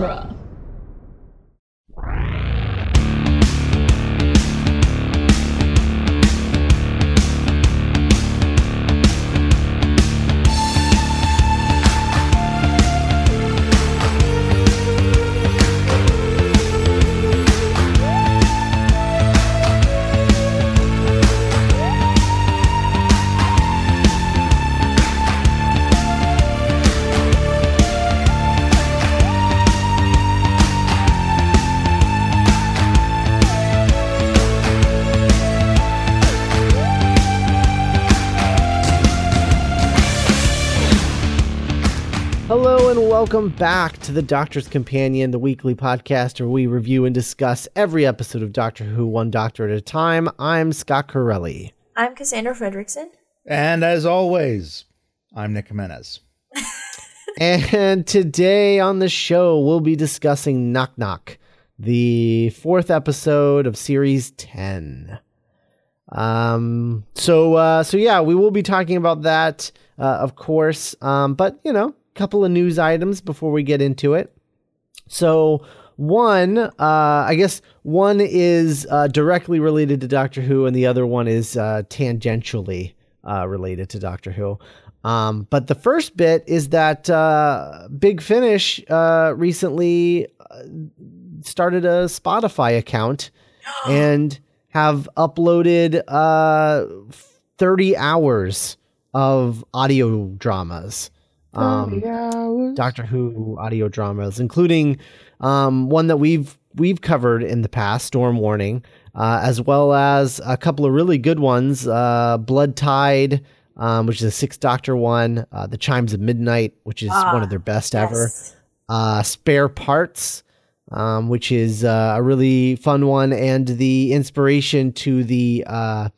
genre. Welcome back to the Doctor's Companion, the weekly podcast where we review and discuss every episode of Doctor Who one doctor at a time. I'm Scott Corelli. I'm Cassandra Fredrickson. And as always, I'm Nick Jimenez. And today on the show, we'll be discussing Knock Knock, the fourth episode of series 10. Um, so, uh, so yeah, we will be talking about that, uh, of course. Um, but you know, a couple of news items before we get into it. So, one, uh, I guess one is uh, directly related to Doctor Who, and the other one is uh, tangentially uh, related to Doctor Who. Um, but the first bit is that uh, Big Finish uh, recently started a Spotify account and have uploaded uh, 30 hours of audio dramas. Um, Doctor Who audio dramas, including um, one that we've we've covered in the past, Storm Warning, uh, as well as a couple of really good ones, uh, Blood Tide, um, which is a Six Doctor one, uh, The Chimes of Midnight, which is one of their best ever, Yes. uh, Spare Parts, um, which is uh, a really fun one, and the inspiration to the uh,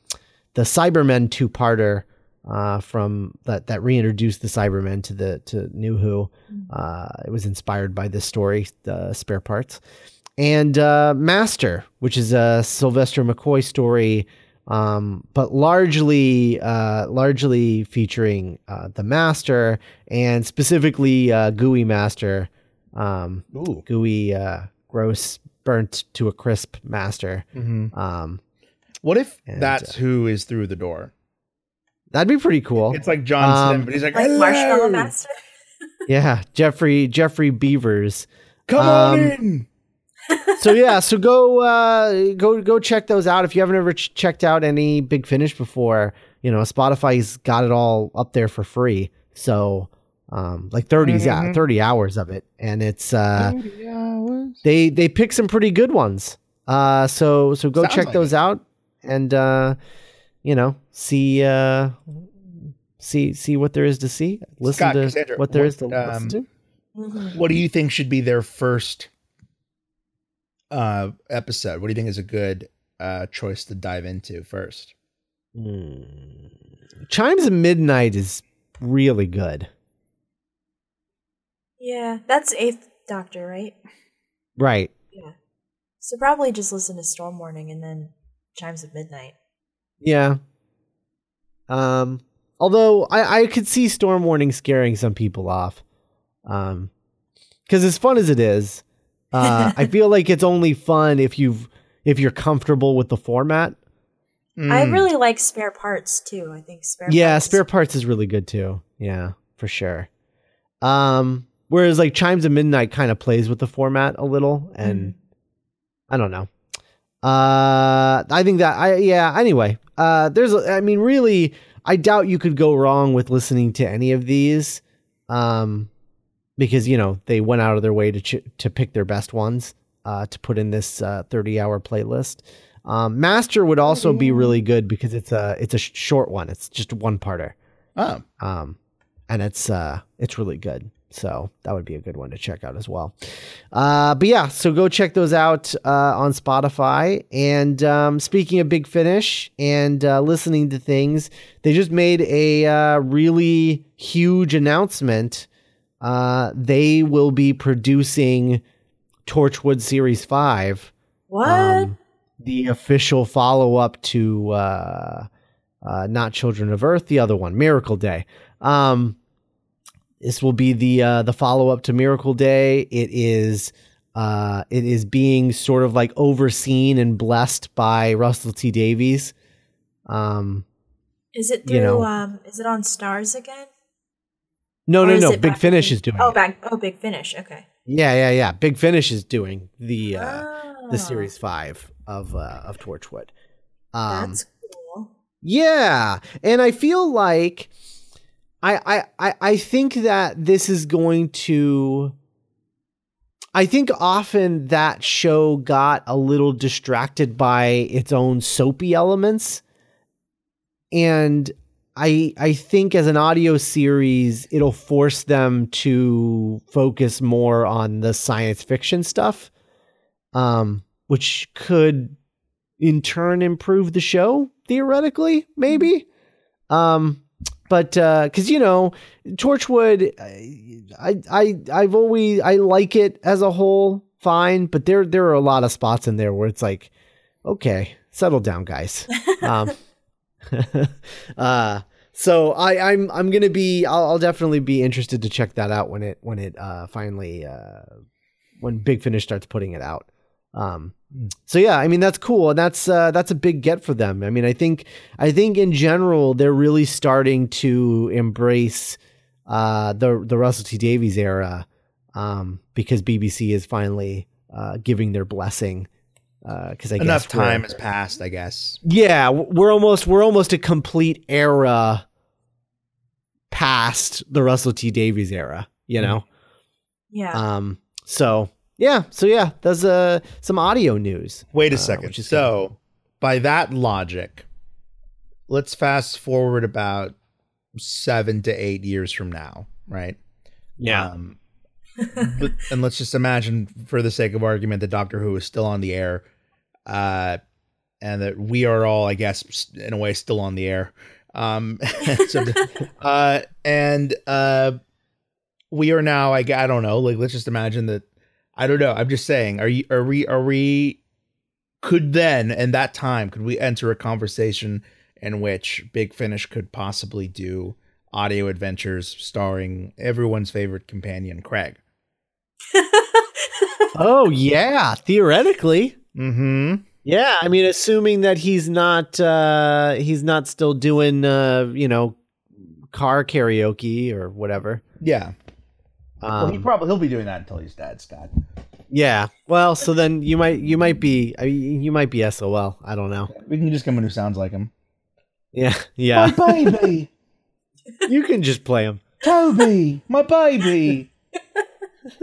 the Cybermen two parter uh, from that that reintroduced the Cybermen to the to New Who. Uh, it was inspired by this story, the Spare Parts, and uh, Master, which is a Sylvester McCoy story. Um, but largely, uh, largely featuring uh, the master and specifically uh, Gooey Master, um, gooey, uh, gross, burnt to a crisp master. hmm Um, What if And, that's who is through the door? That'd be pretty cool. It's like John Um, Simm, but he's like, Like Marshmallow Master. yeah, Jeffrey Geoffrey Beevers. Come Um, on in. So yeah, so go uh, go go check those out if you haven't ever ch- checked out any Big Finish before. You know, Spotify's got it all up there for free. So um, like 30 yeah, Mhm. 30 hours of it, and it's uh, they they pick some pretty good ones. Uh, so so go Sounds check like those it. out, and uh, you know, see uh, see see what there is to see. Listen Scott, to Cassandra, what there what, is to um, listen to. Mhm. What do you think should be their first uh episode? What do you think is a good uh choice to dive into first? Hmm. Chimes of Midnight is really good. Yeah, that's Eighth Doctor, right? Right. Yeah. So probably just listen to Storm Warning and then Chimes of Midnight. Yeah. Um although I I could see storm warning scaring some people off. Um cuz as fun as it is, uh I feel like it's only fun if you've if you're comfortable with the format. I Mm. really like Spare Parts too. I think Spare yeah, Parts. spare parts is really good too. Yeah, for sure. Um whereas like Chimes of Midnight kind of plays with the format a little and I don't know. Uh, I think that I yeah. Anyway, uh, there's I mean, really, I doubt you could go wrong with listening to any of these, um, because you know they went out of their way to ch- to pick their best ones, uh, to put in this uh, 30 hour playlist. Um, Master would also be really good because it's a it's a sh- short one. It's just one parter, Oh, um, and it's uh it's really good. So that would be a good one to check out as well. Uh, but yeah, so go check those out uh, on Spotify. And um, speaking of Big Finish and uh, listening to things, they just made a uh, really huge announcement. Uh, they will be producing Torchwood Series 5 What? um, the official follow up to uh, uh, not Children of Earth, the other one, Miracle Day. Um, this will be the uh, the follow up to Miracle Day. It is uh, it is being sort of like overseen and blessed by Russell T Davies. Um, Is it through? You know. um, is it on Starz again? no, Or no, no. Big Finish in- is doing. Oh, it. back. Oh, Big Finish. Okay. Yeah, yeah, yeah. Big Finish is doing the uh, oh, the series five of uh, of Torchwood. Um, That's cool. Yeah, and I feel like I I I, think that this is going to. I think often that show got a little distracted by its own soapy elements, and I I think as an audio series, it'll force them to focus more on the science fiction stuff, um, which could in turn improve the show theoretically maybe um but uh cuz you know torchwood I, I i've always i like it as a whole fine but there there are a lot of spots in there where it's like okay settle down guys. Um uh so i i'm i'm gonna be I'll, I'll definitely be interested to check that out when it when it uh finally uh when big finish starts putting it out. Um so yeah, I mean that's cool, and that's uh, that's a big get for them. I mean, I think I think in general they're really starting to embrace uh, the the Russell T Davies era um, because BBC is finally uh, giving their blessing. Because I Enough guess time has passed, I guess. yeah, we're almost we're almost a complete era past the Russell T Davies era. You know. Yeah. Um. So yeah. So yeah, there's uh some audio news. Wait a Uh, second. which is so, by that logic, let's fast forward about seven to eight years from now, right? Um, but- and let's just imagine, for the sake of argument, that Doctor Who is still on the air, uh, and that we are all, I guess, in a way, still on the air. Um, so, uh, and uh, we are now. i don't know. Like, let's just imagine that. I don't know. I'm just saying. Are you? Are we? Are we? Could then, in that time, could we enter a conversation in which Big Finish could possibly do audio adventures starring everyone's favorite companion, Craig? Oh yeah, theoretically. Mm-hmm. Yeah, I mean, assuming that he's not uh he's not still doing uh you know car karaoke or whatever. Yeah. Well, he Um, probably he'll be doing that until he's dead, Scott. yeah. Well, so then you might you might be I mean, you might be SOL. I don't know. We can just come in who sounds like him. Yeah, yeah. My baby, you can just play him. Toby, my baby,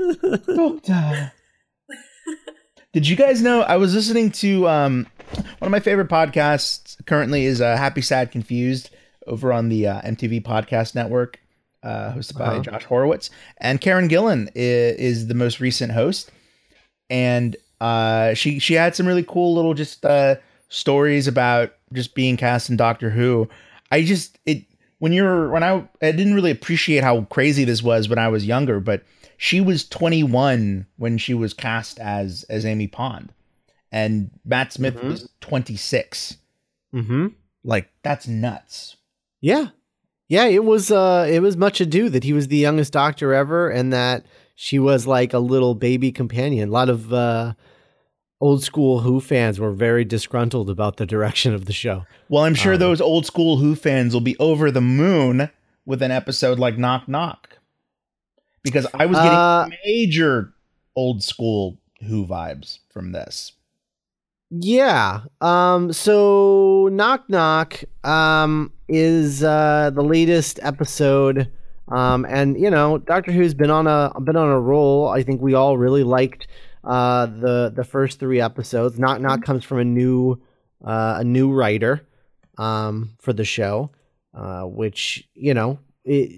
Doctor. Did you guys know? I was listening to um, one of my favorite podcasts currently is uh, Happy Sad Confused over on the uh, MTV Podcast Network, uh, hosted by Uh-huh. Josh Horowitz, and Karen Gillan is, is the most recent host, and uh, she she had some really cool little just uh, stories about just being cast in Doctor Who. I just it when you're when I I didn't really appreciate how crazy this was when I was younger, but she was 21 when she was cast as as Amy Pond, and Matt Smith Mhm. was 26. Mm-hmm. Like that's nuts. Yeah. Yeah, it was uh it was much ado that he was the youngest doctor ever and that she was like a little baby companion. A lot of uh old school Who fans were very disgruntled about the direction of the show. Well, I'm sure Um, those old school Who fans will be over the moon with an episode like Knock Knock, because I was getting Uh, major old school Who vibes from this. Yeah. Um so Knock Knock um is uh the latest episode um and you know Doctor Who's been on a been on a roll. I think we all really liked uh the the first 3 episodes. Knock Knock comes from a new uh a new writer um for the show uh which you know it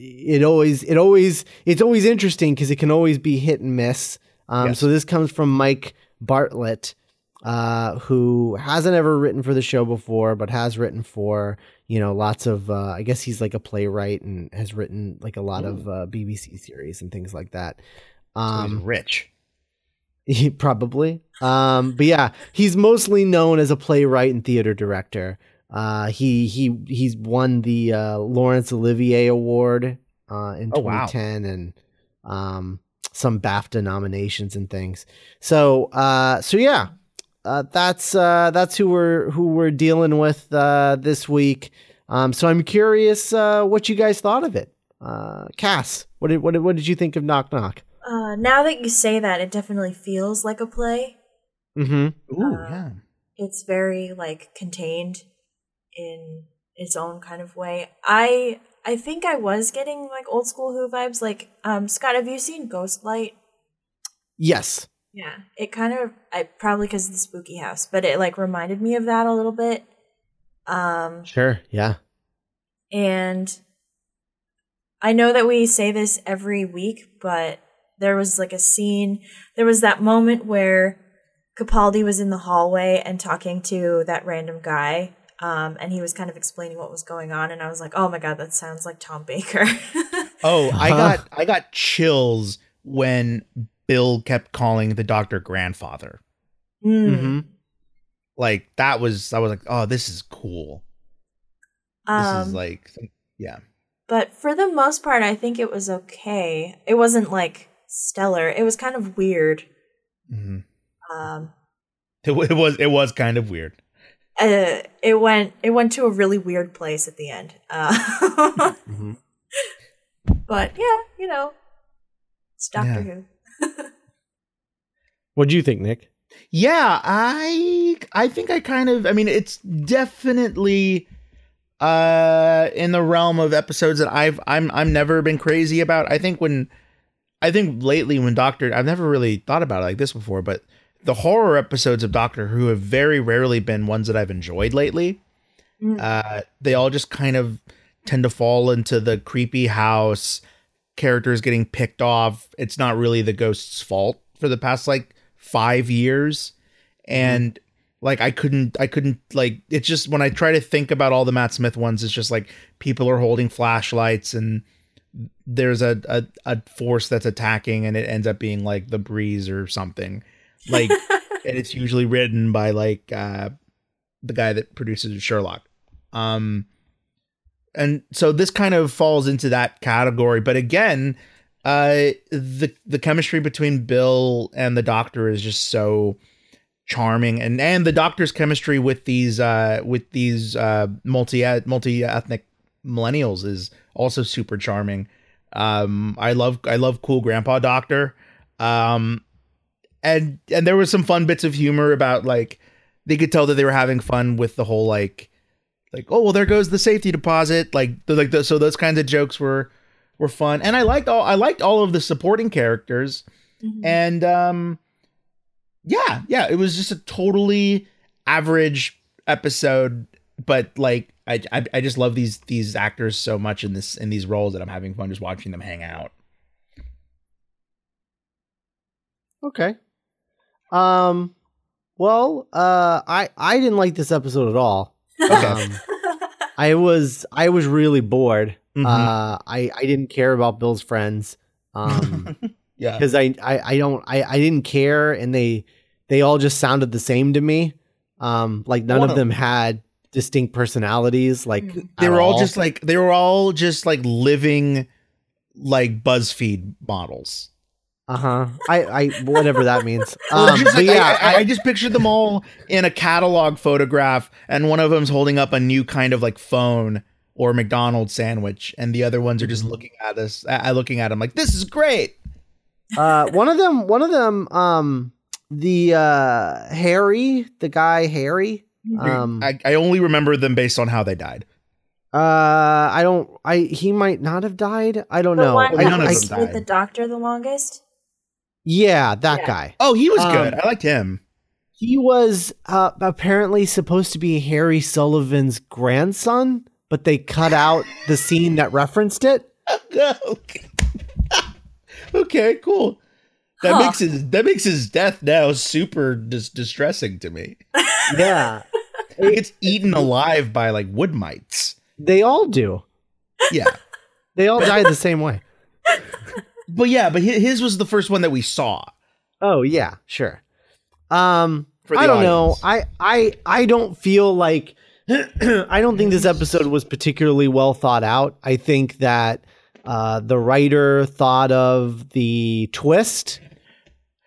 it always it always it's always interesting cuz it can always be hit and miss. Um Yes. so this comes from Mike Bartlett uh, who hasn't ever written for the show before, but has written for you know lots of. Uh, I guess he's like a playwright and has written like a lot of uh, BBC series and things like that. So Um, rich. he probably. Um, but yeah, he's mostly known as a playwright and theater director. Uh, he he he's won the uh, Laurence Olivier Award uh, in Oh, wow. 2010 and um, some BAFTA nominations and things. So uh, so yeah, uh, that's uh, that's who we're who we're dealing with uh, this week. Um, so I'm curious uh, what you guys thought of it. Uh, Cass, what did, what did what did you think of Knock Knock? Uh, now that you say that, it definitely feels like a play. Mm-hmm. Ooh, Uh, yeah. It's very like contained in its own kind of way. I I think I was getting like old school Who vibes. Like, um, Scott, have you seen Ghostlight? Yes. Yeah, it kind of I probably because of the spooky house, but it like reminded me of that a little bit. Um, Sure. Yeah. and I know that we say this every week, but there was like a scene. There was that moment where Capaldi was in the hallway and talking to that random guy, um, and he was kind of explaining what was going on, and I was like, "Oh my god, that sounds like Tom Baker." Oh, I got I got chills when Bill kept calling the doctor grandfather. Mm. Mm-hmm. Like that was I was like, oh, this is cool. This Um, is like yeah. but for the most part, I think it was okay. It wasn't like stellar. It was kind of weird. Mhm. Um, It, it was it was kind of weird. uh, it went it went to a really weird place at the end. Uh, Mm-hmm. but yeah, you know, it's Doctor Yeah. Who. What do you think, Nick? Yeah, I I think I kind of I mean it's definitely uh in the realm of episodes that I've I'm I'm never been crazy about. I think when I think lately when Doctor I've never really thought about it like this before, but the horror episodes of Doctor Who have very rarely been ones that I've enjoyed lately. Mm. Uh they all just kind of tend to fall into the creepy house characters getting picked off. It's not really the ghost's fault for the past like 5 years. And like I couldn't I couldn't like it's just when I try to think about all the Matt Smith ones it's just like people are holding flashlights and there's a a, a force that's attacking and it ends up being like the breeze or something. Like and it's usually written by like uh the guy that produces Sherlock. Um and so this kind of falls into that category. But again uh the the chemistry between Bill and the doctor is just so charming. And and the doctor's chemistry with these uh with these uh multi multi ethnic millennials is also super charming. Um i love i love cool grandpa doctor. Um and and there was some fun bits of humor about like they could tell that they were having fun with the whole like like oh well there goes the safety deposit. Like the, like the, so those kinds of jokes were were fun and i liked all i liked all of the supporting characters Mhm. and um yeah yeah it was just a totally average episode but like I, I i just love these these actors so much in this in these roles that i'm having fun just watching them hang out Okay. Um. Well, uh, I I didn't like this episode at all. Okay. Um, I was I was really bored. Mhm. Uh, I I didn't care about Bill's friends. Um, yeah because I, I I don't I I didn't care, and they they all just sounded the same to me. Um, like none of of- them had distinct personalities. Like Mm. they were all all. just like they were all just like living like buzzfeed models uh huh. I I whatever that means. Um, just, but like, yeah, I, I, I just pictured them all in a catalog photograph, and one of them's holding up a new kind of like phone or McDonald's sandwich, and the other ones are just Mhm. looking at us, uh, looking at him like, "This is great." uh one of them one of them um the uh harry the guy harry um I, I only remember them based on how they died. uh i don't i he might not have died i don't the know I, none that of I- was with died. the doctor the longest. yeah that Yeah. guy Oh, he was Um, good. I liked him. he was uh apparently supposed to be harry sullivan's grandson but they cut out the scene that referenced it okay. okay, cool. That Huh. makes his that makes his death now super dis- distressing to me. yeah He gets eaten alive by like wood mites. they all do Yeah. they all died the same way But yeah, but his was the first one that we saw. Oh yeah, sure. Um, I don't audience. know. I I I don't feel like I don't think this episode was particularly well thought out. I think that uh, the writer thought of the twist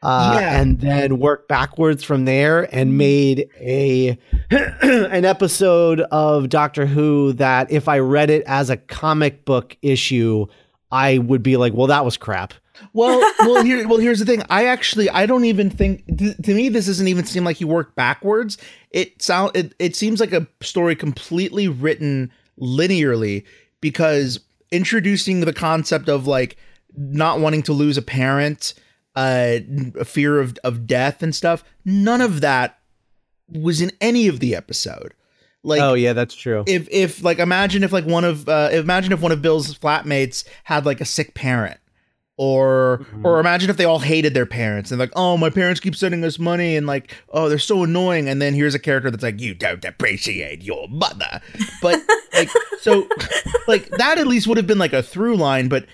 uh, Yeah. and then worked backwards from there and made a an episode of Doctor Who that if I read it as a comic book issue, I would be like, well, that was crap. Well, well, here, well, here's the thing. I actually, I don't even think. To, to me, this doesn't even seem like he worked backwards. It sound, it, it seems like a story completely written linearly because introducing the concept of like not wanting to lose a parent, uh, a fear of of death and stuff. None of that was in any of the episode. Like, oh yeah, that's true. if if like imagine if like one of uh imagine if one of Bill's flatmates had like a sick parent or mm-hmm. or imagine if they all hated their parents and like oh my parents keep sending us money and like oh they're so annoying. And then here's a character that's like you don't appreciate your mother. But like so like that at least would have been like a through line but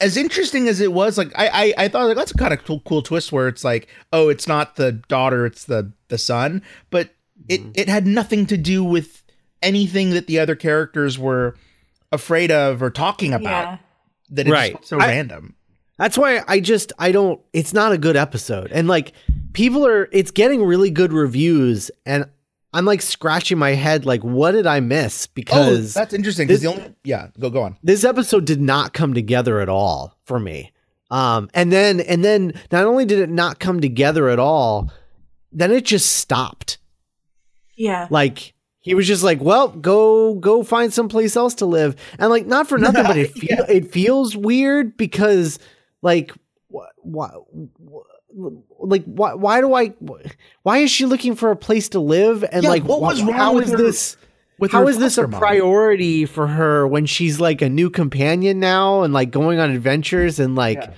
as interesting as it was like i i, I thought like that's a kind of cool, cool twist where it's like oh it's not the daughter it's the the son but it mm-hmm. it had nothing to do with anything that the other characters were afraid of or talking about Yeah. that it's Right. so I- random That's why I just I don't it's not a good episode. And like people are it's getting really good reviews and I'm like scratching my head like what did I miss oh because that's interesting because this- the only yeah go go on this episode did not come together at all for me. Um and then and then not only did it not come together at all, then it just stopped. Yeah. Like he was just like, "Well, go go find someplace else to live." And like not for nothing, but it feel, it feels weird because like wh- why like why why do I why is she looking for a place to live and Yeah, like what was wh- wrong how with is her- this with how is this a mom? priority for her when she's like a new companion now and like going on adventures and like Yeah.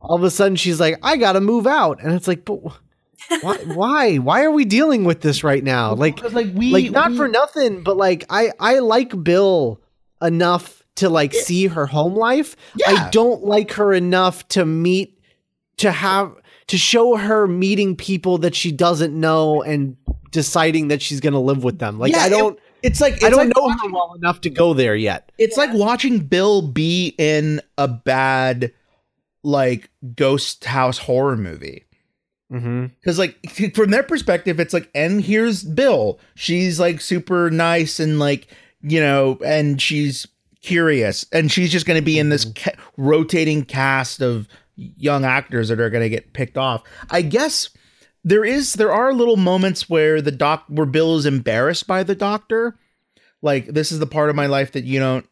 all of a sudden she's like I got to move out and it's like but why why why are we dealing with this right now like like we like not we- for nothing but like i i like bill enough to like see her home life i don't like her enough to meet to have to show her meeting people that she doesn't know and deciding that she's gonna live with them like Yeah, i don't it's like it's i don't like know watching- her well enough to go there yet it's like watching Bill be in a bad like ghost house horror movie. mm-hmm. Because like from their perspective, it's like, and here's Bill. She's like super nice and like you know, and she's curious, and she's just going to be in this mm-hmm. ca- rotating cast of young actors that are going to get picked off. I guess there is there are little moments where the doc where Bill is embarrassed by the doctor, like this is the part of my life that you don't,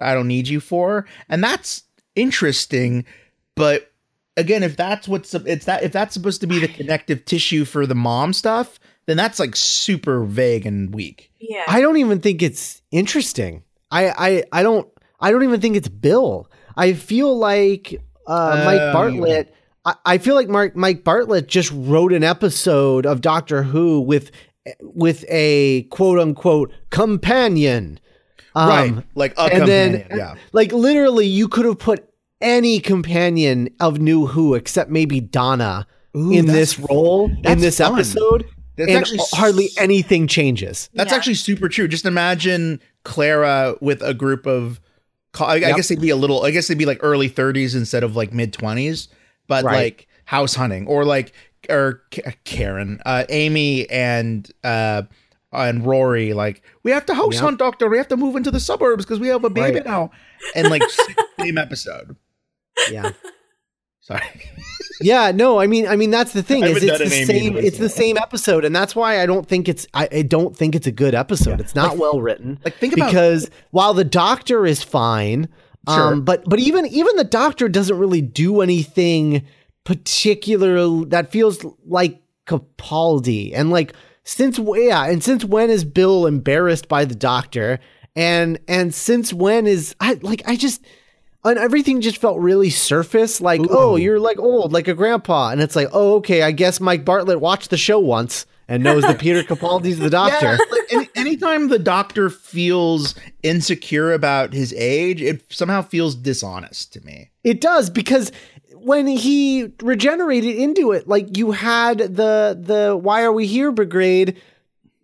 I don't need you for, and that's interesting, but again, if that's what's it's that if that's supposed to be the connective tissue for the mom stuff, then that's like super vague and weak. Yeah. I don't even think it's interesting. I I I don't I don't even think it's Bill. I feel like uh, Mike you- Bartlett. I, I feel like Mark Mike Bartlett just wrote an episode of Doctor Who with with a quote unquote companion. Um, right. Like a and companion. then yeah. like literally you could have put any companion of New Who except maybe Donna Ooh, in this role in this fun. episode. That's and actually hardly anything changes. That's Yeah. actually super true. Just imagine Clara with a group of, I, I guess they'd be a little, I guess they'd be like early 30s instead of like mid 20s, but Right. like house hunting or like, or K- Karen, uh, Amy and, uh, and Rory, like, we have to house Yep. hunt, doctor. We have to move into the suburbs because we have a baby Right. now. And like, same episode. Yeah. Sorry. Yeah, no, I mean, I mean that's the thing is it's the same. It's the same episode, and that's why I don't think it's. I, I don't think it's a good episode. It's not well written. like, think about- because while the Doctor is fine, Sure. um, but but even even the Doctor doesn't really do anything particular that feels like Capaldi, and like since yeah, and since when is Bill embarrassed by the Doctor, and and since when is I like I just and everything just felt really surface like oh you're like old like a grandpa. And it's like oh okay i guess mike bartlett watched the show once and knows that peter capaldi's the doctor. Yeah, like any, anytime the doctor feels insecure about his age, it somehow feels dishonest to me. it does because when he regenerated into it like you had the the why are we here brigade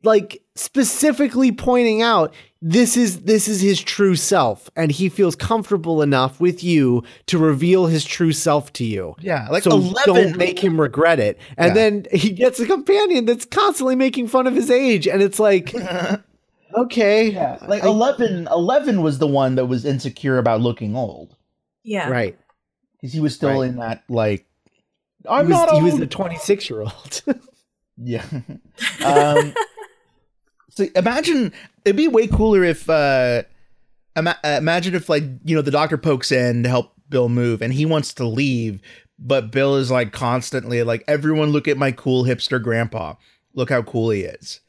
like specifically pointing out this is this is his true self and he feels comfortable enough with you to reveal his true self to you Yeah, like so 11 don't make him regret it and Yeah. then he gets a companion that's constantly making fun of his age and it's like okay Yeah, like I- 11, 11 was the one that was insecure about looking old Yeah. right because he was still Right. in that like I'm he was, not he was old. a 26 year old Yeah. um, so imagine it'd be way cooler if uh, ima- uh, imagine if like you know the doctor pokes in to help Bill move and he wants to leave, but Bill is like constantly like everyone look at my cool hipster grandpa. Look how cool he is.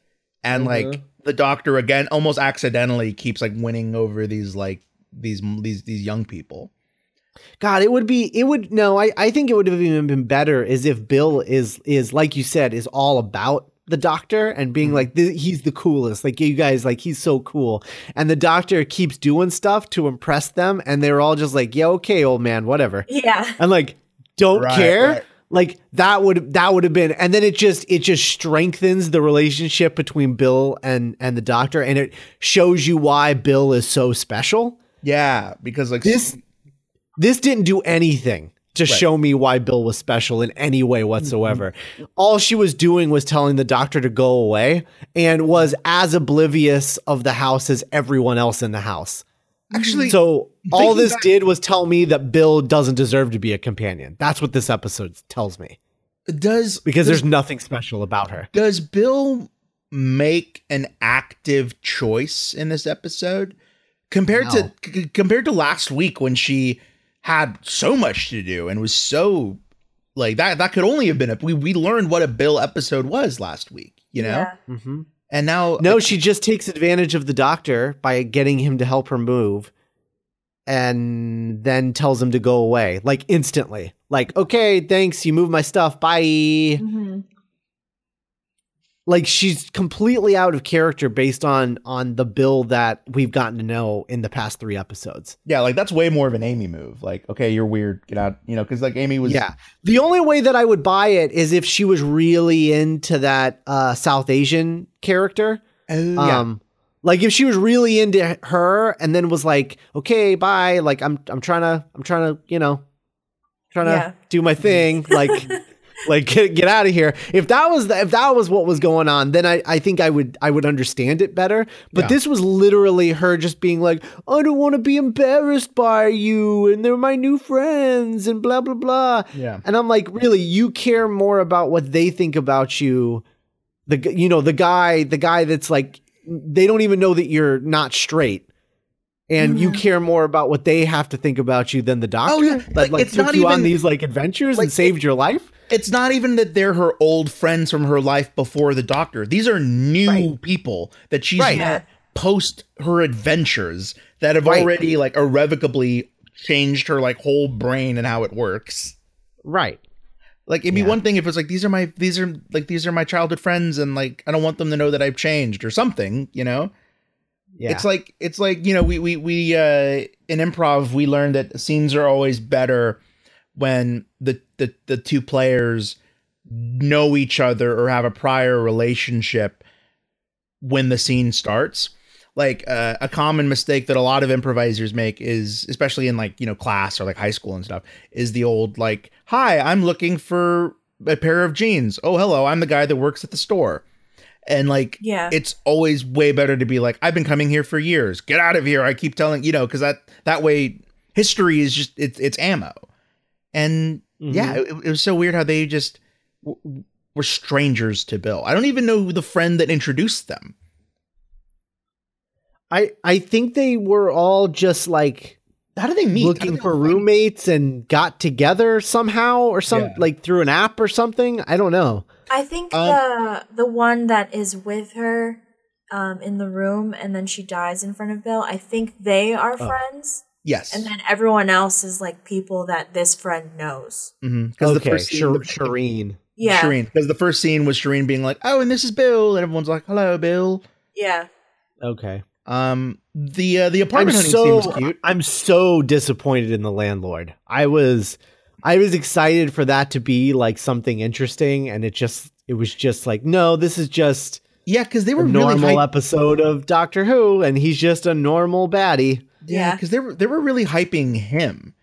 And like Mhm. the doctor again almost accidentally keeps like winning over these like these these these young people. God, it would be it would no, I, I think it would have even been better is if Bill is is like you said, is all about the doctor and being Mhm. like he's the coolest. Like you guys like he's so cool. And the doctor keeps doing stuff to impress them and they're all just like, Yeah, okay, old man, whatever. Yeah. And like, don't Right, care. right. Like that would that would have been and then it just it just strengthens the relationship between Bill and and the doctor and it shows you why Bill is so special Yeah, because like this this didn't do anything to Right. show me why Bill was special in any way whatsoever. All she was doing was telling the doctor to go away and was as oblivious of the house as everyone else in the house. Mm-hmm. actually So all this back- did was tell me that Bill doesn't deserve to be a companion. That's what this episode tells me does because does there's nothing special about her. Does Bill make an active choice in this episode compared No. to c- compared to last week when she had so much to do and was so like that that could only have been a we we learned what a Bill episode was last week, you know? Yeah. Mm-hmm. And now No, she just takes advantage of the doctor by getting him to help her move and then tells him to go away like instantly. Like, okay, thanks, you move my stuff. Bye. hmm Like she's completely out of character based on on the bill that we've gotten to know in the past 3 episodes. yeah, like that's way more of an Amy move. Like, okay, you're weird, get out, you know, cuz like Amy was yeah. The only way that I would buy it is if she was really into that uh South Asian character. Oh, yeah. Um, like if she was really into her and then was like, okay, bye. Like I'm, I'm trying to, I'm trying to, you know, trying to Yeah. do my thing. Like, like get, get out of here. If that was the, if that was what was going on, then I, I think I would, I would understand it better. But Yeah. this was literally her just being like, I don't want to be embarrassed by you, and they're my new friends, and blah blah blah. yeah. And I'm like, really, you care more about what they think about you. The you know the guy, the guy that's like, they don't even know that you're not straight, and you Mhm. care more about what they have to think about you than the doctor. Mm-hmm. Oh, yeah. that Like, like took not you on these like adventures like, and saved your life. It's not even that they're her old friends from her life before the doctor. These are new Right. people that she's Right. met post her adventures that have Right. already like irrevocably changed her like whole brain and how it works. Right. Like it'd be Yeah. one thing if it's like these are my these are like these are my childhood friends and like I don't want them to know that I've changed or something, you know? Yeah. It's like it's like, you know, we we we uh in improv we learned that scenes are always better when the the the two players know each other or have a prior relationship when the scene starts. Like uh, a common mistake that a lot of improvisers make is, especially in like you know class or like high school and stuff, is the old like, "Hi, I'm looking for a pair of jeans. Oh, hello, I'm the guy that works at the store." And like, Yeah. it's always way better to be like, "I've been coming here for years. Get out of here!" I keep telling you know because that that way history is just it's it's ammo. And yeah, it, it was so weird how they just w- were strangers to Bill. I don't even know who the friend that introduced them. I I think they were all just like How do they meet? Looking they for find- roommates and got together somehow or some Yeah. like through an app or something. I don't know. I think Um, the the one that is with her um, in the room and then she dies in front of Bill. I think they are Oh. friends, Yes, and then everyone else is like people that this friend knows. because okay, the first scene, Shir- the- Shireen. Yeah, Shireen, because the first scene was Shireen being like, "Oh, and this is Bill," and everyone's like, "Hello, Bill." yeah. Okay. Um, the uh, the I'm apartment hunting so scene cute. I'm so disappointed in the landlord. I was I was excited for that to be like something interesting and it just it was just like no, this is just Yeah, because they were a really normal episode of Doctor Who, and he's just a normal baddie. Yeah, Yeah. because they were they were really hyping him.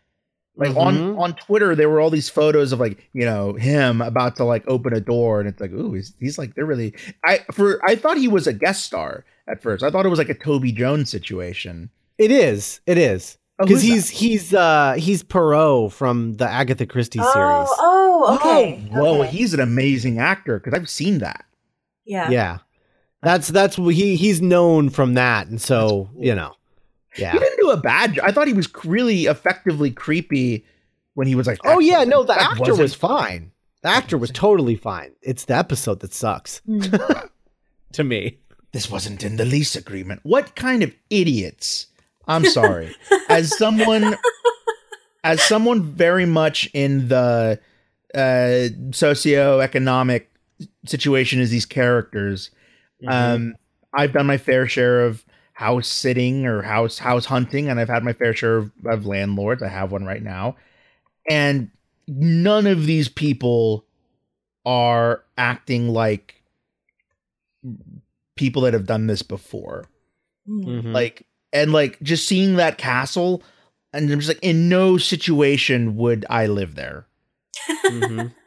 Like Mhm. on on Twitter, there were all these photos of like you know him about to like open a door, and it's like, ooh, he's, he's like they're really. I for I thought he was a guest star at first. I thought it was like a Toby Jones situation. It is. It is. Oh, Because who's he's he's uh he's Poirot from the Agatha Christie series. Oh, oh, okay. Oh, whoa, okay. he's an amazing actor because I've seen that. yeah. Yeah. That's that's what he he's known from that, and so you know, yeah. He didn't do a bad job. I thought he was really effectively creepy when he was like, Oh yeah, no, the that actor wasn't- was fine. The actor was totally fine. It's the episode that sucks Mm. to me. This wasn't in the lease agreement. What kind of idiots? I'm sorry. as someone, as someone very much in the uh, socioeconomic situation as these characters, Mm-hmm. Um, I've done my fair share of house sitting or house house hunting, and I've had my fair share of, of landlords. I have one right now, and none of these people are acting like people that have done this before. Mm. Mhm. Like and like just seeing that castle, and I'm just like, in no situation would I live there. Mhm.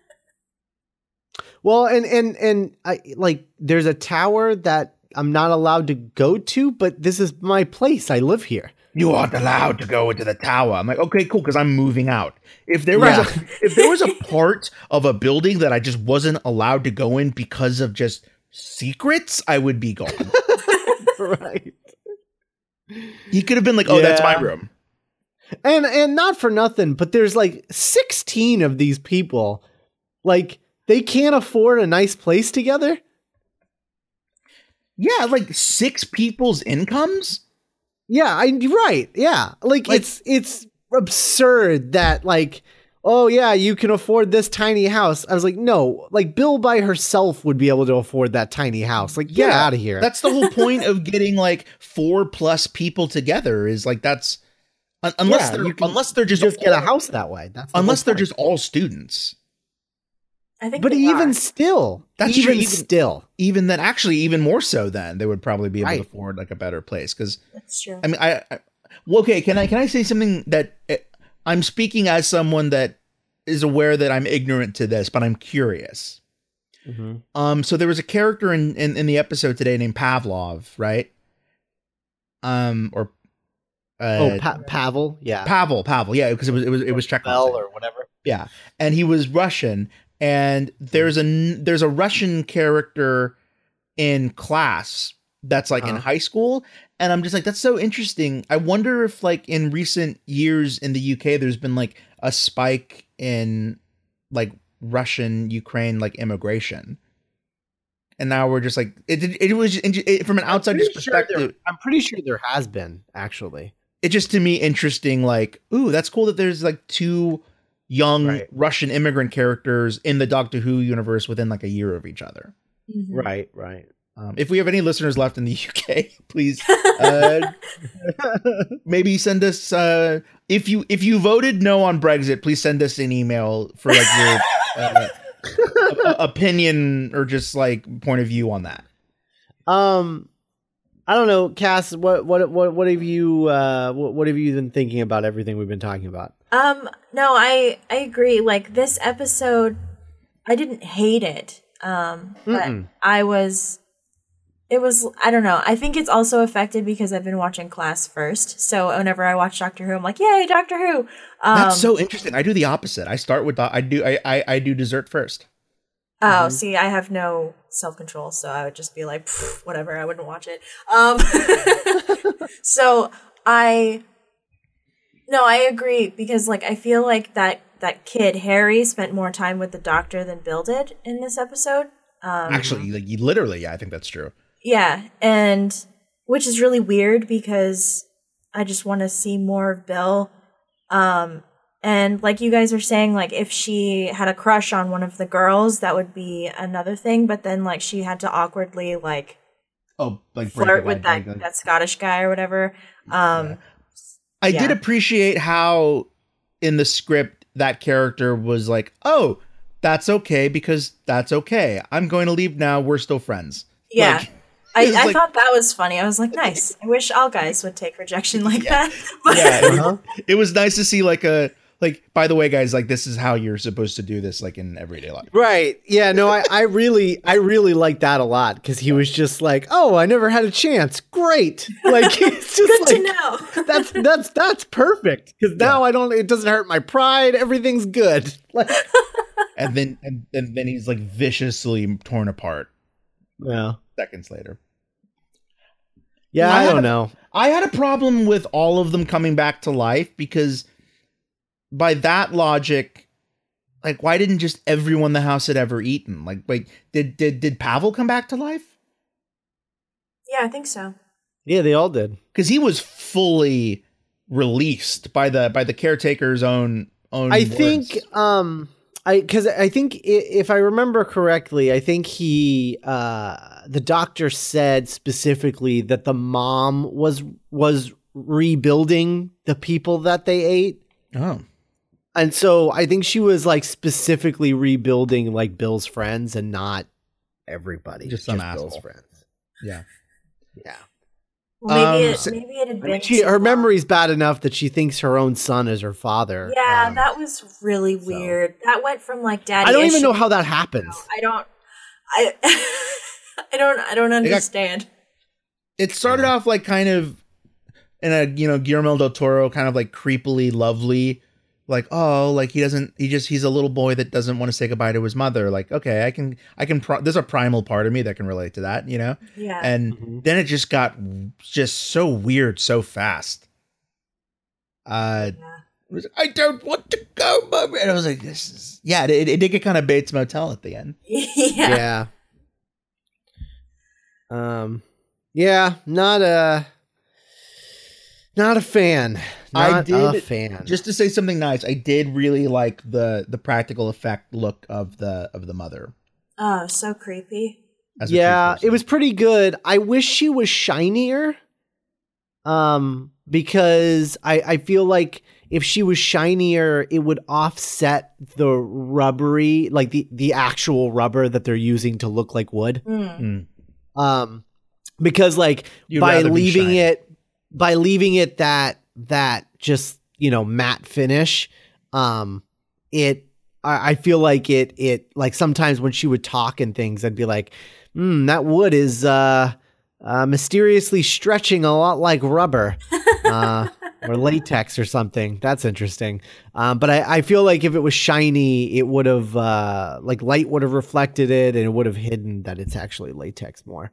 Well, and and and I like there's a tower that I'm not allowed to go to, but this is my place. I live here. you aren't allowed to go into the tower. I'm like, okay, cool, because I'm moving out. If there was Yeah. a if there was a part of a building that I just wasn't allowed to go in because of just secrets, I would be gone. right. he could have been like, oh, that's my room. And and not for nothing, but there's like 16 of these people. Like they can't afford a nice place together. Yeah, like six people's incomes. Yeah, I right. Yeah. Like, Like- it's it's absurd that like oh yeah, you can afford this tiny house. I was like, "No, like Bill by herself would be able to afford that tiny house." Like, get Yeah, out of here. That's the whole point of getting like four plus people together. Is like that's un- unless Yeah, they're can unless they're just, just get a house that way. That's the Unless they're just all students. I think But even are. still, That's even true, even- still. Even then, actually, even more so, then they would probably be able Right. to afford like a better place because That's true. I mean, I, I well, okay. Can I can I say something that uh, I'm speaking as someone that is aware that I'm ignorant to this, but I'm curious. Um, so there was a character in in, in the episode today named Pavlov, right? Um, or uh, oh, pa- Pavel, yeah. Pavel, Pavel, yeah, because it was it was it was Chekhov. Bell or whatever. Yeah, and he was Russian, and there's a there's a Russian character in class that's like in Uh-huh. high school, and I'm just like that's so interesting. I wonder if like in recent years in the UK, there's been like a spike in like Russian Ukraine like immigration. And now we're just like it. It, was it, from an outsider's Pretty sure there- perspective. I'm pretty sure there has been actually. it just to me interesting like ooh that's cool that there's like two young Right. russian immigrant characters in the doctor who universe within like a year of each other Mhm. Right, right. um, if we have any listeners left in the uk please uh, maybe send us uh, if you if you voted no on brexit please send us an email for like your uh, o- o- opinion or just like point of view on that Um, I don't know, Cass. What what what what have you uh what, what have you been thinking about everything we've been talking about? Um, no, I I agree. Like this episode, I didn't hate it. Um, but Mm-mm. I was. It was I don't know. I think it's also affected because I've been watching class first. So whenever I watch Doctor Who, I'm like, "Yay, Doctor Who!" Um, that's so interesting i do the opposite i start with i do I, I i do dessert first Oh, Mhm. see, I have no self control, so I would just be like, whatever, I wouldn't watch it. Um, so I, no, I agree because like I feel like that that kid Harry spent more time with the doctor than Bill did in this episode. Um, Actually, like you literally, yeah, I think that's true. yeah, and which is really weird because I just want to see more of Bill. Um, and like you guys were saying, like if she had a crush on one of the girls, that would be another thing. But then like she had to awkwardly like Oh, like flirt with that that Scottish guy or whatever. Um, I did appreciate how in the script that character was like, "Oh, that's okay because that's okay. I'm going to leave now. We're still friends." Yeah. Like, I, I like- thought that was funny. I was like, nice. I wish all guys would take rejection like Yeah. that. Yeah, Uh-huh. it was nice to see like a like. By the way, guys, like this is how you're supposed to do this, like in everyday life. Right. Yeah. No, I, I really, I really like that a lot because he was just like, "Oh, I never had a chance. Great. Like it's just good like to know. that's that's that's perfect because now I don't. It doesn't hurt my pride. Everything's good. Like, And then and, and then he's like viciously torn apart yeah. seconds later. Yeah. I I don't a- know. I had a problem with all of them coming back to life because by that logic, like why didn't just everyone in the house had ever eaten? Like wait, did did did Pavel come back to life? Yeah, I think so. Yeah, they all did. Because he was fully released by the by the caretaker's own own I words. think um I because I think if I remember correctly, I think he uh the doctor said specifically that the mom was was rebuilding the people that they ate. Oh. And so I think she was like specifically rebuilding like Bill's friends and not everybody. Just some Bill's friends. Yeah. Yeah. Well, maybe Um, it maybe it had I been mean, she too her long. memory's bad enough that she thinks her own son is her father. Yeah, Um, that was really so- weird. That went from like daddy. I don't even know how that happens. I don't. I. I don't. I don't understand. It started off like kind of in a you know Guillermo del Toro kind of like creepily lovely, like oh like he doesn't he just he's a little boy that doesn't want to say goodbye to his mother. Like okay I can I can pro- there's a primal part of me that can relate to that you know. Yeah. And Mhm. then it just got just so weird so fast. Uh, yeah. was, I don't want to go, mommy. And I was like, this is yeah. It, it did get kind of Bates Motel at the end. yeah. yeah. Um yeah, not a not a fan. I Not a fan. Just to say something nice, I did really like the the practical effect look of the of the mother. Oh, so creepy. yeah, tree it was pretty good. I wish she was shinier. Um because I I feel like if she was shinier, it would offset the rubbery, like the the actual rubber that they're using to look like wood. Mm. Mm. um because like You'd by rather be leaving it by leaving it that that just you know matte finish um it I, I feel like it it like sometimes when she would talk and things i'd be like hmm that wood is uh uh mysteriously stretching a lot like rubber uh or latex or something. That's interesting. Um but i i feel like if it was shiny it would have uh like light would have reflected it and it would have hidden that it's actually latex more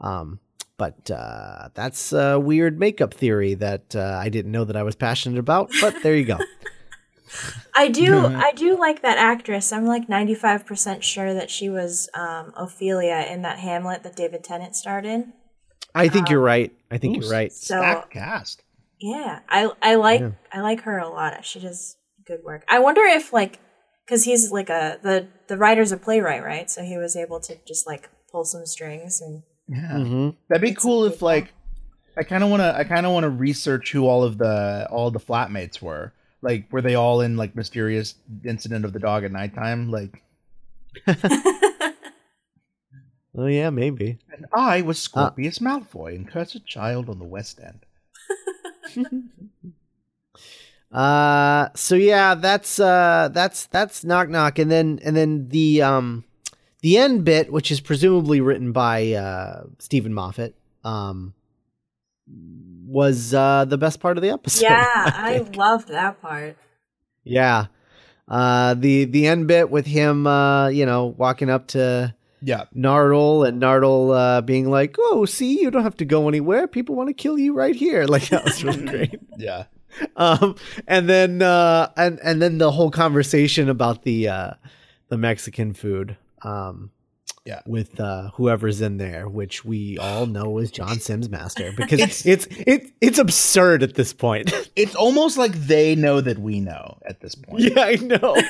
um, but uh, that's a weird makeup theory that uh, I didn't know that I was passionate about. But there you go. I do. I do like that actress. I'm like 95 percent sure that she was um, Ophelia in that Hamlet that David Tennant starred in. I think you're right. I think Ooh, you're right. So Stacked cast. yeah, I I like Yeah. I like her a lot. She does good work. I wonder if like because he's like a the the writer's a playwright, right? So he was able to just like pull some strings and Yeah, hmm that'd be It's cool if like I kind of want to I kind of want to research who all of the all the flatmates were. Like, were they all in like mysterious incident of the dog at nighttime? Like, Oh yeah, maybe. and I was Scorpius Malfoy and cursed child on the West End. Uh, so yeah, that's uh, that's that's knock knock, and then and then the um, the end bit, which is presumably written by uh Steven Moffat, um, was uh the best part of the episode. yeah, I think. loved that part. Yeah. Uh the the end bit with him uh you know walking up to Yeah, Nardole and Nardole uh being like, "Oh, see, you don't have to go anywhere. People want to kill you right here." Like that was really great. yeah. Um and then uh and and then the whole conversation about the uh the Mexican food. Um Yeah. with uh whoever's in there, which we all know is John Simm's Master because it's it's it, it's absurd at this point. It's almost like they know that we know at this point. yeah, I know.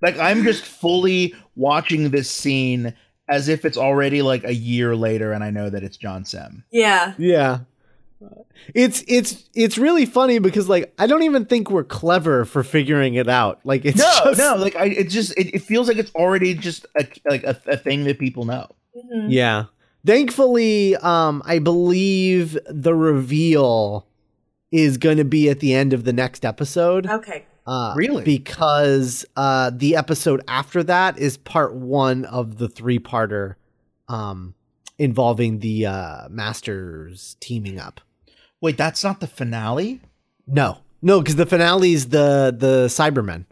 Like I'm just fully watching this scene as if it's already like a year later and I know that it's John Simm. Yeah, Yeah. It's it's it's really funny because like I don't even think we're clever for figuring it out. Like it's No, just, no, like I it just it, it feels like it's already just a, like a, a thing that people know. Mhm. Yeah. Thankfully, um, I believe the reveal is going to be at the end of the next episode. Okay. Uh, Really? Because uh, the episode after that is part one of the three parter um, involving the uh, Masters teaming up. Wait, that's not the finale? No, no, because the finale is the the Cybermen.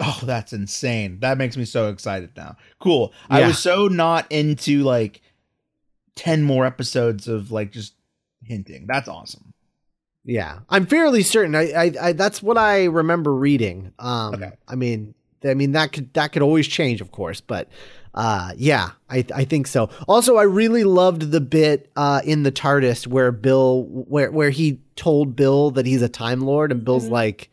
Oh, that's insane. That makes me so excited now. Cool. I was so not into like 10 more episodes of like just hinting. That's awesome. Yeah, I'm fairly certain. I, I, I that's what I remember reading. Um, Okay. I mean, I mean that could that could always change, of course, but uh, yeah, I I think so. Also, I really loved the bit uh, in the TARDIS where Bill, where where he told Bill that he's a Time Lord, and Bill's Mhm. like,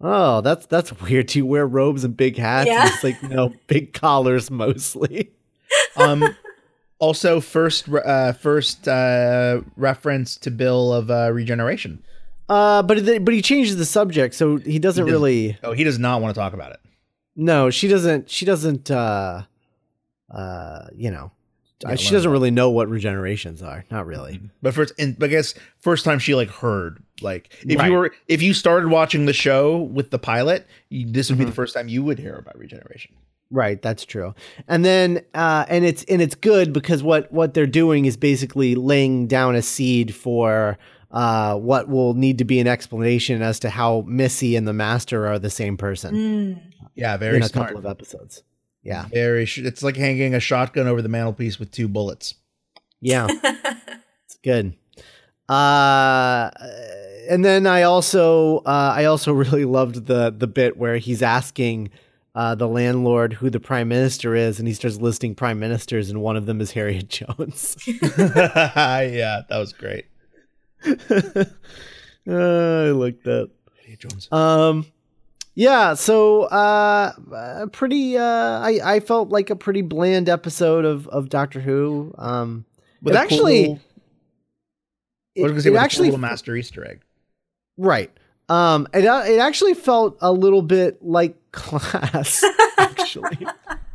"Oh, that's that's weird. Do you wear robes and big hats?" Yeah. And it's like, no, big collars mostly. Um also first uh first uh reference to Bill of uh regeneration. Uh, but it- but he changes the subject, so he doesn't He does- really. Oh, he does not want to talk about it. No, she doesn't. She doesn't. uh uh You know, Yeah, she doesn't that. really know what regenerations are. Not really. But first and I guess first time she like heard like if Right. you were if you started watching the show with the pilot, you, this would be Mhm. the first time you would hear about regeneration. Right, that's true. And then uh and it's and it's good because what what they're doing is basically laying down a seed for uh what will need to be an explanation as to how Missy and the Master are the same person Mm. Yeah, very in a smart. couple of episodes. Yeah. Very sh- it's like hanging a shotgun over the mantelpiece with two bullets. Yeah. It's good. Uh and then I also uh I also really loved the the bit where he's asking uh, the landlord who the prime minister is, and he starts listing prime ministers, and one of them is Harriet Jones. yeah, that was great. Uh, I like that. Hey, Jones. Um, yeah. So, uh, uh, pretty. Uh, I I felt like a pretty bland episode of of Doctor Who. Um, With it cool actually, little- I was it, it actually a cool master Easter egg. right. Um, it uh, it actually felt a little bit like class. actually.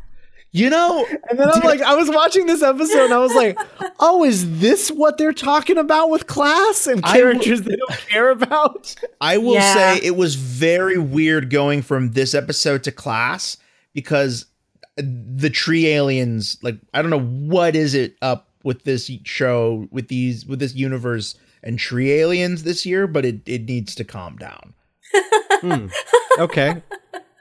You know, And then I'm like, I was watching this episode and I was like, oh, is this what they're talking about with class and I characters they don't care about? I will Yeah. say it was very weird going from this episode to class because the tree aliens, like I don't know what is it up with this show with these with this universe and tree aliens this year, but it it needs to calm down. Hmm. Okay.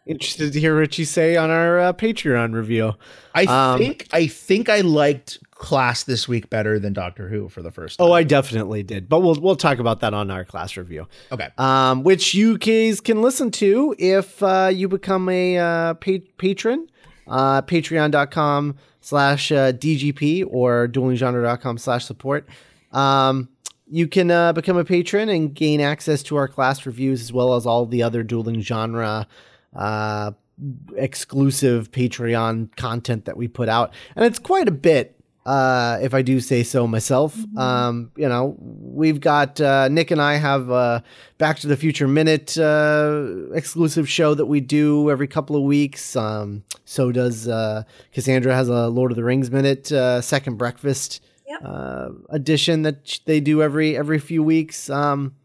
Interested to hear what you say on our uh, Patreon review. I Um, think I think I liked class this week better than Doctor Who for the first time. Oh, I definitely did, but we'll we'll talk about that on our class review, okay. um, which you guys can listen to if uh, you become a uh, pa- patron, uh, patreon.com slash uh, DGP or duelinggenre.com slash support. Um, you can uh, become a patron and gain access to our class reviews as well as all the other dueling genre uh, exclusive Patreon content that we put out, and it's quite a bit. Uh, if I do say so myself, um, you know, we've got uh, Nick and I have a Back to the Future Minute uh, exclusive show that we do every couple of weeks. Um, so does uh, Cassandra has a Lord of the Rings Minute uh, Second Breakfast Yep. uh, edition that they do every every few weeks. Um,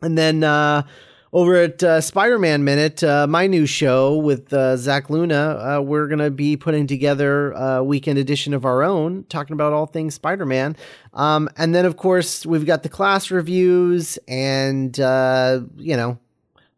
and then uh, over at uh, Spider-Man Minute, uh, my new show with uh, Zach Luna, uh, we're gonna be putting together a weekend edition of our own, talking about all things Spider-Man. Um, and then, of course, we've got the class reviews and uh, you know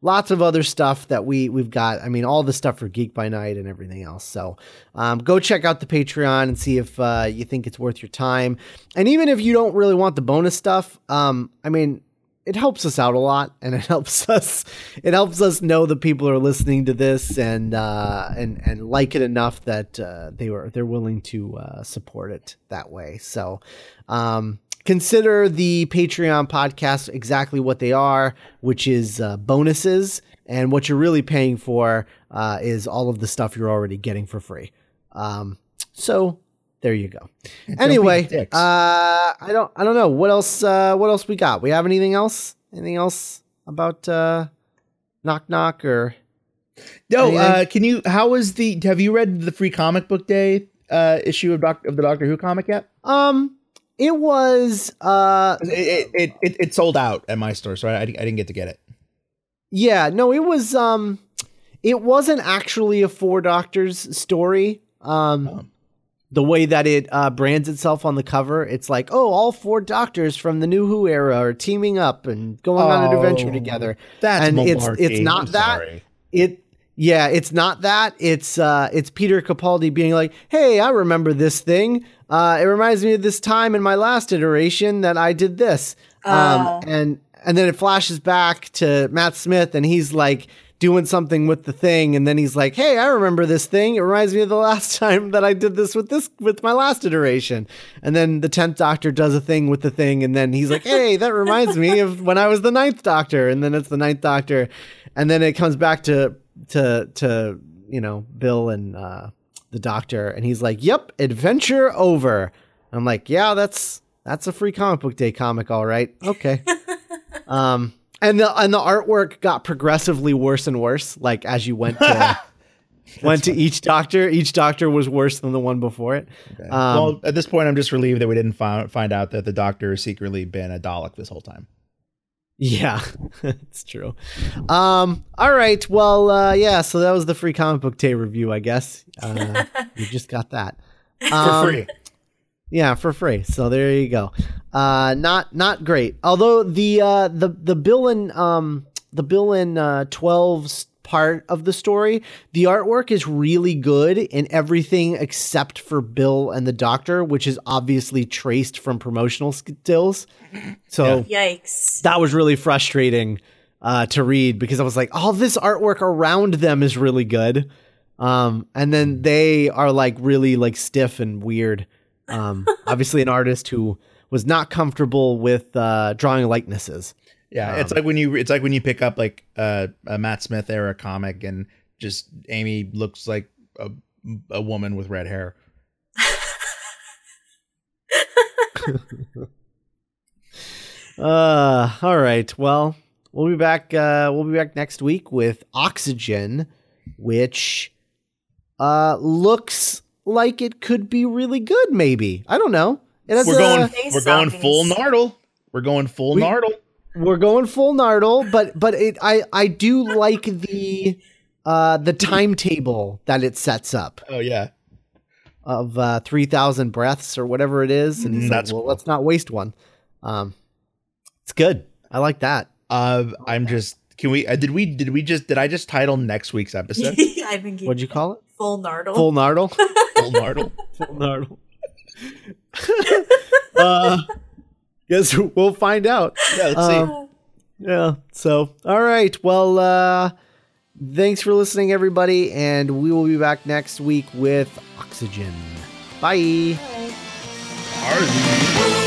lots of other stuff that we we've got. I mean, all the stuff for Geek by Night and everything else. So um, go check out the Patreon and see if uh, you think it's worth your time. And even if you don't really want the bonus stuff, um, I mean, it helps us out a lot, and it helps us. It helps us know that people are listening to this and uh, and and like it enough that uh, they were they're willing to uh, support it that way. So. Um, consider the Patreon podcast exactly what they are, which is uh, bonuses. And what you're really paying for uh, is all of the stuff you're already getting for free. Um, so there you go. Anyway, uh. I don't, I don't know what else. Uh, what else we got? We have anything else? Anything else about uh, knock knock or No, uh, can you? How was the? Have you read the free comic book day uh, issue of Doc of the Doctor Who comic yet? Um, it was uh, It it, it, it sold out at my store, so I, I didn't get to get it. yeah, no, it was um, it wasn't actually a Four Doctors story. Um, Oh. The way that it uh, brands itself on the cover, it's like, oh, all four Doctors from the New Who era are teaming up and going on an adventure Oh, together. That's And it's- malarkey. it's not I'm that. sorry. It yeah, it's not that. It's uh it's Peter Capaldi being like, "Hey, I remember this thing. Uh it reminds me of this time in my last iteration that I did this." Oh. Um and and then it flashes back to Matt Smith and he's like doing something with the thing and then he's like, "Hey, I remember this thing. It reminds me of the last time that I did this with this with my last iteration." And then the 10th Doctor does a thing with the thing and then he's like, "Hey, that reminds me of when I was the ninth Doctor." And then it's the ninth Doctor and then it comes back to to to you know Bill and uh, the doctor, and he's like, "Yep, adventure over." I'm like, "Yeah, that's that's a free comic book day comic, all right, okay." um, and the and the artwork got progressively worse and worse, like as you went to went to each doctor. Each doctor was worse than the one before it. Okay. Um, well, at this point, I'm just relieved that we didn't find find out that the Doctor has secretly been a Dalek this whole time. Yeah, it's true. Um, all right. Well, uh, yeah. So that was the free comic book day review, I guess. Uh, you just got that For Um, free. Yeah, for free. So there you go. Uh, not not great. Although the uh, the the Bill and um the Bill and uh, 12's part of the story, the artwork is really good in everything except for Bill and the Doctor, which is obviously traced from promotional stills. So Yikes. that was really frustrating uh, to read because I was like, all this artwork around them is really good, um, and then they are like really like stiff and weird. Um, obviously, an artist who was not comfortable with uh, drawing likenesses. Yeah, it's Um, like when you it's like when you pick up like uh, a Matt Smith era comic and just Amy looks like a, a woman with red hair. Uh, all right. Well, we'll be back. Uh, we'll be back next week with Oxygen, which uh looks like it could be really good. Maybe I don't know. It has We're going Face we're going full zombies. Nardle. We're going full We- Nardle. we're going full Nardle, but but it I I do like the uh the timetable that it sets up Oh yeah. of uh 3000 breaths or whatever it is and he's Mm, like, well cool. let's not waste one. Um it's good. I like that. Uh, I'm just. Can we? Uh, did we? Did we just? Did I just title next week's episode I think What'd you call it? full nardle. Full Nardle. full Nardle? full Nardle. uh guess we'll find out. Yeah, let's Um, see. Yeah. So, all right. Well, uh thanks for listening everybody and we will be back next week with Oxygen. Bye. Bye. Arzy.